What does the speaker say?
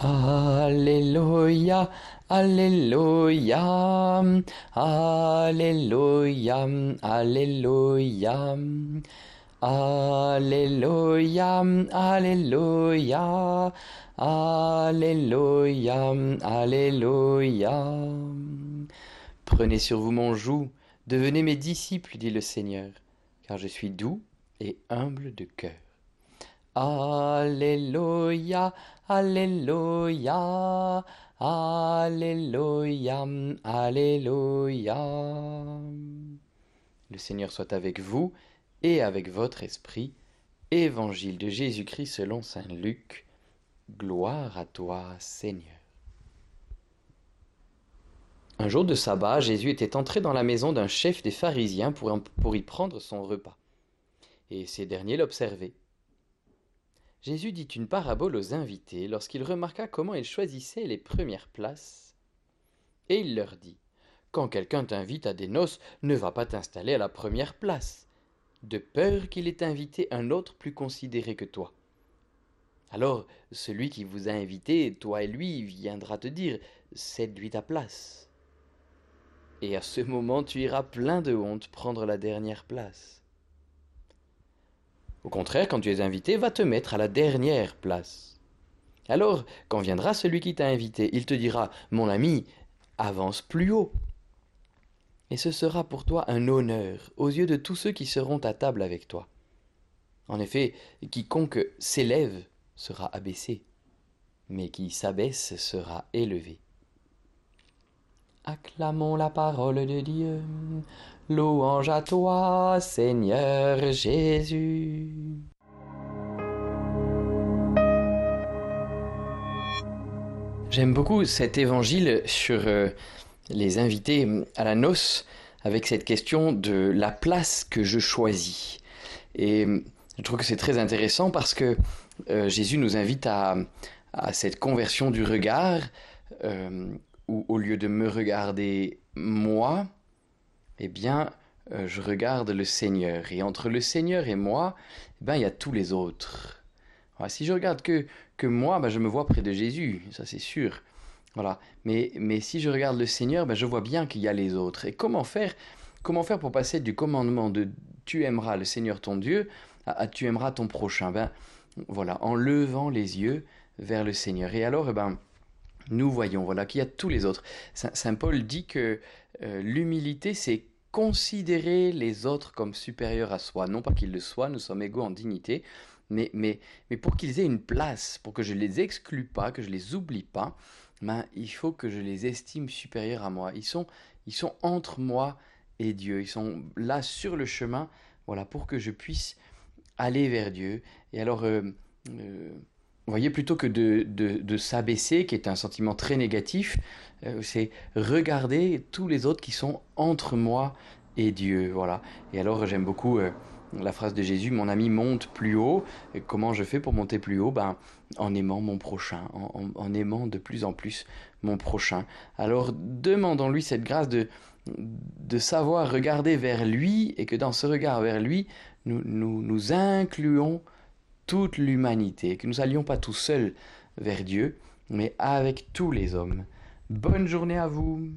Alléluia, Alléluia, Alléluia, Alléluia. Alléluia, Alléluia, Alléluia, Alléluia. Prenez sur vous mon joug, devenez mes disciples, dit le Seigneur, car je suis doux et humble de cœur. Alléluia, Alléluia, Alléluia, Alléluia. Le Seigneur soit avec vous et avec votre esprit. Évangile de Jésus-Christ selon Saint Luc. Gloire à toi, Seigneur. Un jour de sabbat, Jésus était entré dans la maison d'un chef des pharisiens pour, y prendre son repas. Et ces derniers l'observaient. Jésus dit une parabole aux invités lorsqu'il remarqua comment ils choisissaient les premières places. Et il leur dit Quand quelqu'un t'invite à des noces, ne va pas t'installer à la première place de peur qu'il ait invité un autre plus considéré que toi. Alors celui qui vous a invité, toi et lui, viendra te dire Cède-lui ta place. Et à ce moment, tu iras plein de honte prendre la dernière place. Au contraire, quand tu es invité, va te mettre à la dernière place. Alors, quand viendra celui qui t'a invité, il te dira Mon ami, avance plus haut et ce sera pour toi un honneur aux yeux de tous ceux qui seront à table avec toi. En effet, quiconque s'élève sera abaissé, mais qui s'abaisse sera élevé. Acclamons la parole de Dieu, louange à toi, Seigneur Jésus. J'aime beaucoup cet évangile sur euh, les invités à la noce avec cette question de la place que je choisis. Et je trouve que c'est très intéressant parce que euh, Jésus nous invite à, cette conversion du regard, euh, où au lieu de me regarder moi, eh bien, euh, je regarde le Seigneur. Et entre le Seigneur et moi, eh ben, il y a tous les autres. si je regarde que, que moi, ben, je me vois près de Jésus, ça c'est sûr. Voilà. Mais, mais si je regarde le Seigneur, ben je vois bien qu'il y a les autres. Et comment faire Comment faire pour passer du commandement de tu aimeras le Seigneur ton Dieu à, tu aimeras ton prochain Ben voilà, en levant les yeux vers le Seigneur. Et alors, eh ben, nous voyons voilà qu'il y a tous les autres. Saint, Paul dit que euh, l'humilité, c'est considérer les autres comme supérieurs à soi. Non pas qu'ils le soient, nous sommes égaux en dignité, mais, mais, mais pour qu'ils aient une place, pour que je ne les exclue pas, que je les oublie pas, ben, il faut que je les estime supérieurs à moi. Ils sont, ils sont entre moi et Dieu. Ils sont là sur le chemin, voilà, pour que je puisse aller vers Dieu. Et alors, euh, euh, vous voyez, plutôt que de, de, s'abaisser, qui est un sentiment très négatif, euh, c'est regarder tous les autres qui sont entre moi et Dieu. Voilà. Et alors, j'aime beaucoup la phrase de Jésus, mon ami monte plus haut. Comment je fais pour monter plus haut? Ben, En aimant mon prochain, en, aimant de plus en plus mon prochain. Alors demandons-lui cette grâce de, de savoir regarder vers lui et que dans ce regard vers lui, nous, nous incluons toute l'humanité, que nous n'allions pas tout seuls vers Dieu, mais avec tous les hommes. Bonne journée à vous